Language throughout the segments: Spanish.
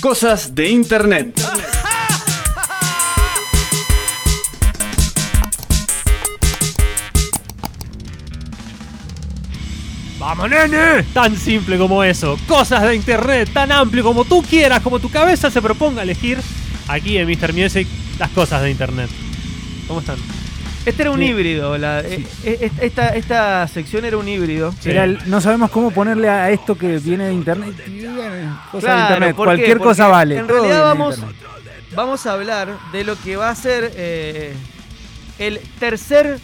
Cosas de Internet. ¡Vamos, nene! Tan simple como eso. Cosas de internet, tan amplio como tú quieras, como tu cabeza se proponga elegir. Aquí en Mr. Music, las cosas de internet. ¿Cómo están? Este era un Sí. híbrido. la- eh, eh, esta, esta sección era un híbrido. Sí. Era el- no sabemos cómo ponerle a esto que viene de internet. Cosas Claro, de internet. Cualquier Porque cosa vale. En todo realidad vamos, vamos a hablar de lo que va a ser eh, el tercer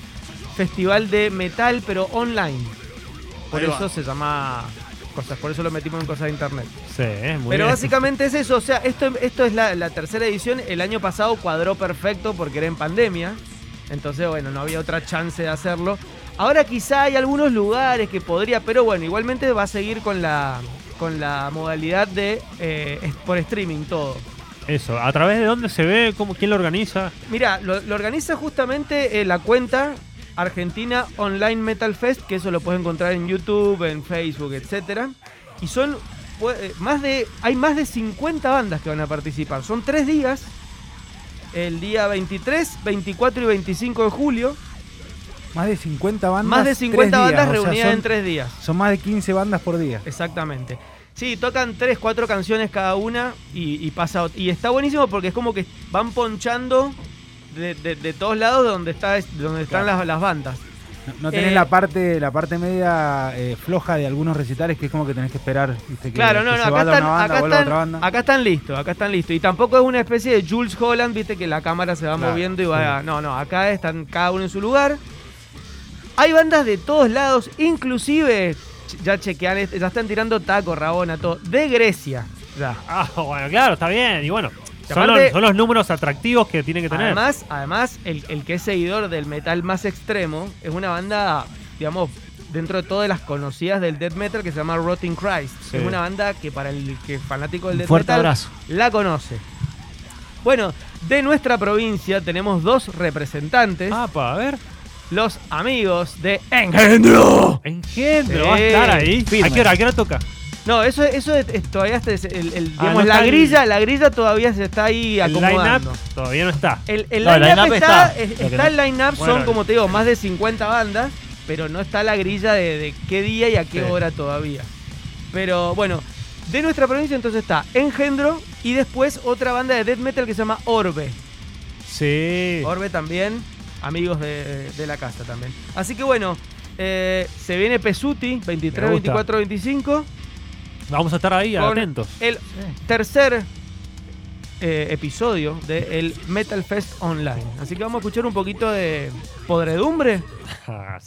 festival de metal, pero online. Por Ahí va. eso se llama cosas, por eso lo metimos en cosas de internet. Sí, eh, muy Pero bien. básicamente es eso, o sea, esto, esto es la, la tercera edición. El año pasado cuadró perfecto porque era en pandemia. Entonces, bueno, no había otra chance de hacerlo. Ahora quizá hay algunos lugares que podría, pero bueno, igualmente va a seguir con la, con la modalidad de eh, por streaming todo. Eso, ¿a través de dónde se ve? ¿Cómo, ¿Quién lo organiza? Mira, lo, lo organiza justamente eh, la cuenta Argentina Online Metal Fest, que eso lo puedes encontrar en YouTube, en Facebook, etcétera. Y son pu- eh, más de. Hay más de 50 bandas que van a participar. Son tres días. El día 23, 24 y 25 de julio. Más de 50 bandas. más de 50 tres días, bandas o sea, reunidas son, en tres días. Son más de 15 bandas por día. Exactamente. Sí, tocan tres, cuatro canciones cada una y, y pasa. Y está buenísimo porque es como que van ponchando de, de- de todos lados donde, está, donde están las, las bandas. No, no tenés Eh, la parte la parte media eh, floja de algunos recitales que es como que tenés que esperar. ¿viste? Que, Claro, no, que no, se acá están, una banda, acá, vuelva están, otra banda. acá están listos, acá están listos. Y tampoco es una especie de Jules Holland, viste que la cámara se va Claro, moviendo y va. No, no, acá están cada uno en su lugar. Hay bandas de todos lados, inclusive, ya chequean, ya están tirando taco, rabona, todo. De Grecia. Ya. Ah, bueno, claro, está bien. Y bueno, son, aparte- los, son los números atractivos que tiene que tener. Además, además el, el que es seguidor del metal más extremo es una banda, digamos, dentro de todas las conocidas del death metal que se llama Rotting Christ. Sí. Es una banda que para el que es fanático del death fuerte metal abrazo. la conoce. Bueno, de nuestra provincia tenemos dos representantes, Ah, pa, a ver. los amigos de Engendro. Engendro, va a estar ahí. firme. ¿A qué hora? ¿A qué hora toca? No, eso, eso es- es- todavía está, es el, el- Ah, digamos, no la el- grilla, la grilla todavía se está ahí El acomodando. line-up todavía no está. El, el No, el line-up está, está. el line-up, Bueno, son como te digo, más de 50 bandas, pero no está la grilla de, de qué día y a qué Sí. hora todavía. Pero bueno, de nuestra provincia entonces está Engendro y después otra banda de death metal que se llama Orbe. Sí. Orbe también, amigos de, de la casa también. Así que bueno, eh, se viene Pesuti, 23, Me gusta. 24, 25. Vamos a estar ahí, con atentos. El tercer eh, episodio del Metal Fest Online. Así que vamos a escuchar un poquito de podredumbre.